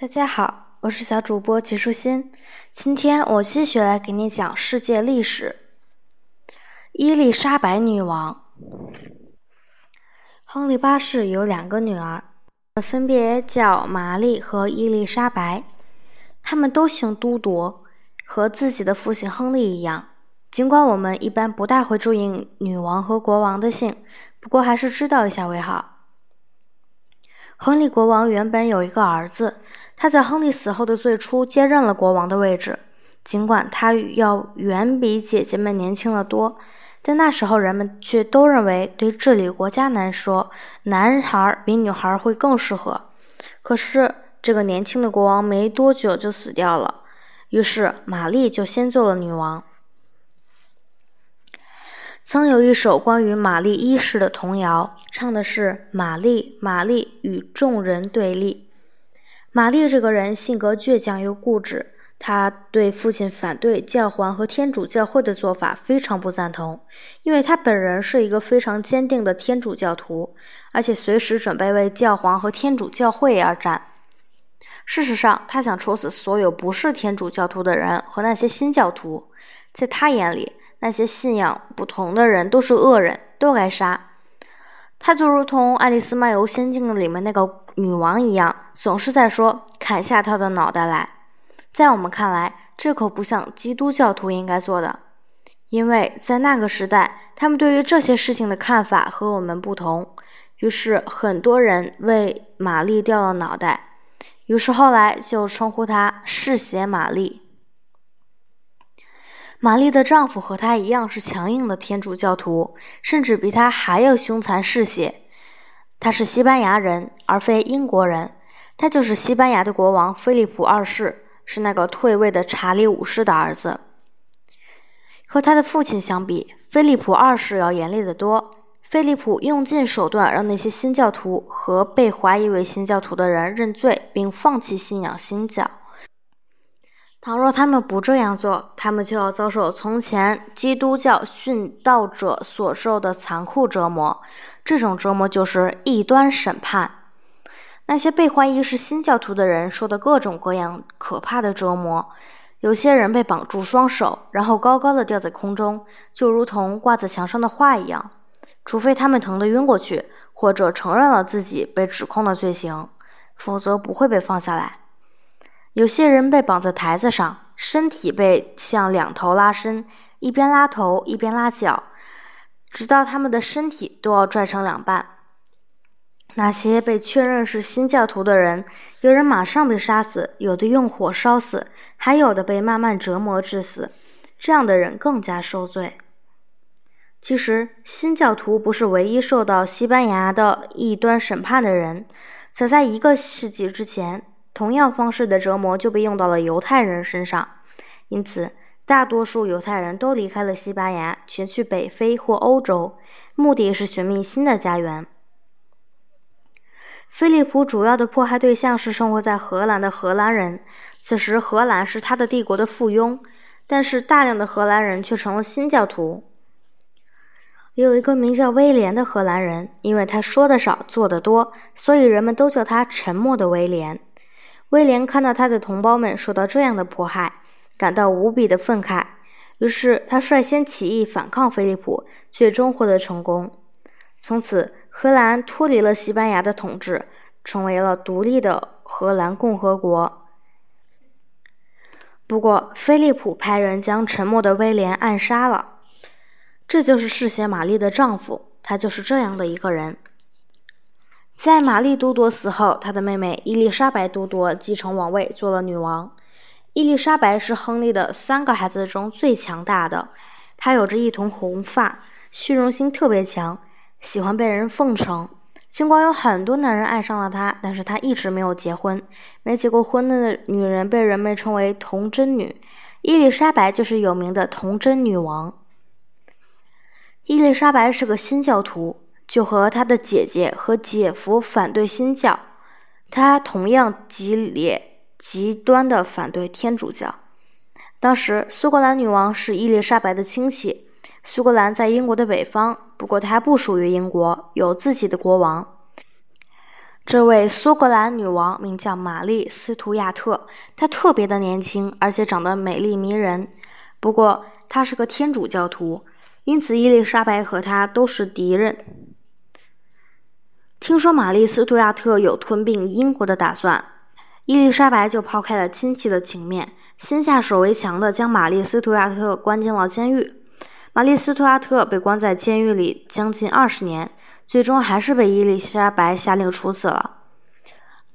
大家好，我是小主播齐舒心。今天我继续来给你讲世界历史。伊丽莎白女王，亨利八世有两个女儿，分别叫玛丽和伊丽莎白。他们都姓都铎，和自己的父亲亨利一样。尽管我们一般不大会注意女王和国王的姓，不过还是知道一下为好。亨利国王原本有一个儿子，他在亨利死后的最初接任了国王的位置。尽管他要远比姐姐们年轻的多，但那时候人们却都认为对治理国家来说，男孩比女孩会更适合。可是这个年轻的国王没多久就死掉了，于是玛丽就先做了女王。曾有一首关于玛丽一世的童谣，唱的是玛丽，玛丽与众人对立。玛丽这个人性格倔强又固执，她对父亲反对教皇和天主教会的做法非常不赞同，因为她本人是一个非常坚定的天主教徒，而且随时准备为教皇和天主教会而战。事实上，她想处死所有不是天主教徒的人和那些新教徒，在她眼里。那些信仰不同的人都是恶人，都该杀。他就如同《爱丽丝漫游仙境》里面那个女王一样，总是在说“砍下他的脑袋来”。在我们看来，这可不像基督教徒应该做的，因为在那个时代，他们对于这些事情的看法和我们不同。于是，很多人为玛丽掉了脑袋，于是后来就称呼她“嗜血玛丽”。玛丽的丈夫和她一样是强硬的天主教徒，甚至比她还要凶残嗜血。他是西班牙人，而非英国人。他就是西班牙的国王菲利普二世，是那个退位的查理五世的儿子。和他的父亲相比，菲利普二世要严厉得多。菲利普用尽手段让那些新教徒和被怀疑为新教徒的人认罪，并放弃信仰新教。倘若他们不这样做，他们就要遭受从前基督教殉道者所受的残酷折磨。这种折磨就是异端审判。那些被怀疑是新教徒的人受的各种各样可怕的折磨。有些人被绑住双手，然后高高的吊在空中，就如同挂在墙上的画一样。除非他们疼得晕过去，或者承认了自己被指控的罪行，否则不会被放下来。有些人被绑在台子上，身体被向两头拉伸，一边拉头一边拉脚，直到他们的身体都要拽成两半。那些被确认是新教徒的人，有人马上被杀死，有的用火烧死，还有的被慢慢折磨致死。这样的人更加受罪。其实，新教徒不是唯一受到西班牙的异端审判的人，早在一个世纪之前。同样方式的折磨就被用到了犹太人身上，因此大多数犹太人都离开了西班牙，前去北非或欧洲，目的是寻觅新的家园。菲利普主要的迫害对象是生活在荷兰的荷兰人，此时荷兰是他的帝国的附庸，但是大量的荷兰人却成了新教徒。有一个名叫威廉的荷兰人，因为他说的少，做的多，所以人们都叫他“沉默的威廉”。威廉看到他的同胞们受到这样的迫害，感到无比的愤慨。于是他率先起义反抗菲利普，最终获得成功。从此，荷兰脱离了西班牙的统治，成为了独立的荷兰共和国。不过，菲利普派人将沉默的威廉暗杀了。这就是嗜血玛丽的丈夫，他就是这样的一个人。在玛丽都铎死后，她的妹妹伊丽莎白都铎继承王位，做了女王。伊丽莎白是亨利的三个孩子中最强大的，她有着一头红发，虚荣心特别强，喜欢被人奉承。尽管有很多男人爱上了她，但是她一直没有结婚。没结过婚的女人被人们称为童贞女，伊丽莎白就是有名的童贞女王。伊丽莎白是个新教徒。就和他的姐姐和姐夫反对新教，他同样激烈极端的反对天主教。当时苏格兰女王是伊丽莎白的亲戚，苏格兰在英国的北方，不过它不属于英国，有自己的国王。这位苏格兰女王名叫玛丽·斯图亚特，她特别的年轻，而且长得美丽迷人。不过，她是个天主教徒，因此伊丽莎白和她都是敌人。听说玛丽·斯图亚特有吞并英国的打算，伊丽莎白就抛开了亲戚的情面，先下手为强的将玛丽·斯图亚特关进了监狱。玛丽·斯图亚特被关在监狱里将近二十年。最终还是被伊丽莎白下令处死了。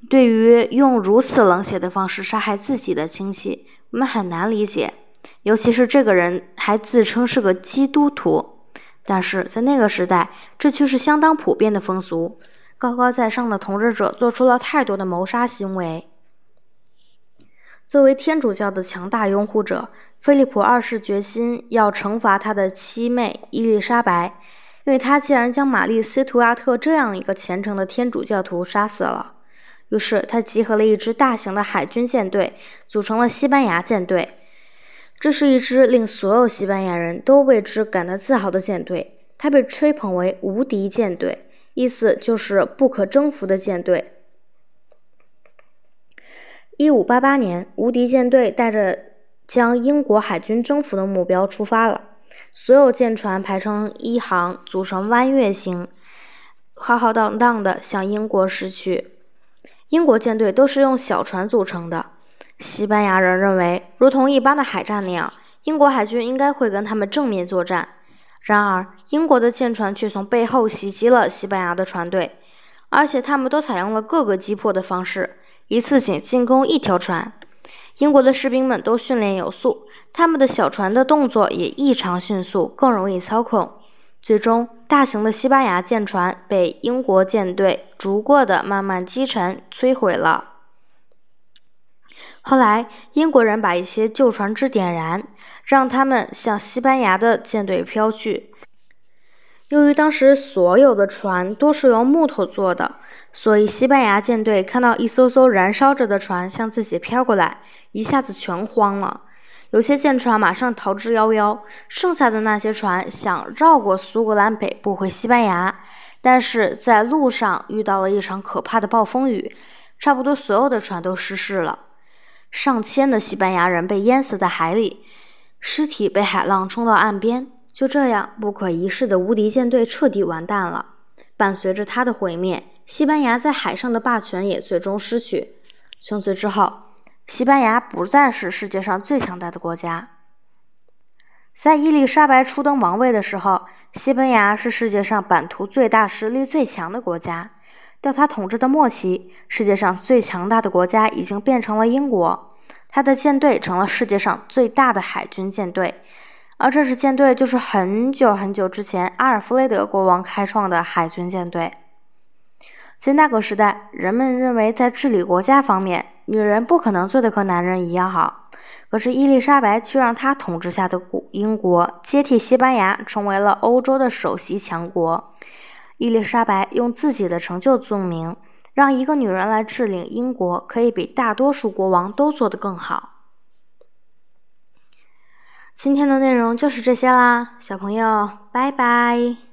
对于用如此冷血的方式杀害自己的亲戚，我们很难理解，尤其是这个人还自称是个基督徒。但是在那个时代，这却是相当普遍的风俗。高高在上的统治者做出了太多的谋杀行为。作为天主教的强大拥护者，菲利普二世决心要惩罚他的妻妹伊丽莎白。因为他竟然将玛丽·斯图亚特这样一个虔诚的天主教徒杀死了，于是他集合了一支大型的海军舰队，组成了西班牙舰队。这是一支令所有西班牙人都为之感到自豪的舰队，它被吹捧为“无敌舰队”，意思就是不可征服的舰队。一五八八年，无敌舰队带着将英国海军征服的目标出发了。所有舰船排成一行，组成弯月形，浩浩荡荡地向英国驶去。英国舰队都是用小船组成的。西班牙人认为，如同一般的海战那样，英国海军应该会跟他们正面作战。然而，英国的舰船却从背后袭击了西班牙的船队，而且他们都采用了各个击破的方式，一次仅进攻一条船。英国的士兵们都训练有素。他们的小船的动作也异常迅速，更容易操控。最终，大型的西班牙舰船被英国舰队逐过的慢慢击沉、摧毁了。后来，英国人把一些旧船只点燃，让他们向西班牙的舰队飘去。由于当时所有的船都是用木头做的，所以西班牙舰队看到一艘艘燃烧着的船向自己飘过来，一下子全慌了。有些舰船马上逃之夭夭，剩下的那些船想绕过苏格兰北部回西班牙，但是在路上遇到了一场可怕的暴风雨，差不多所有的船都失事了，上千的西班牙人被淹死在海里，尸体被海浪冲到岸边，就这样，不可一世的无敌舰队彻底完蛋了。伴随着它的毁灭，西班牙在海上的霸权也最终失去。从此之后。西班牙不再是世界上最强大的国家。在伊丽莎白初登王位的时候，西班牙是世界上版图最大、实力最强的国家。到他统治的末期，世界上最强大的国家已经变成了英国，他的舰队成了世界上最大的海军舰队，而这支舰队就是很久很久之前阿尔弗雷德国王开创的海军舰队。在那个时代，人们认为在治理国家方面，女人不可能做得和男人一样好，可是伊丽莎白却让她统治下的英国接替西班牙，成为了欧洲的首席强国。伊丽莎白用自己的成就证明，让一个女人来治理英国，可以比大多数国王都做得更好。今天的内容就是这些啦，小朋友，拜拜。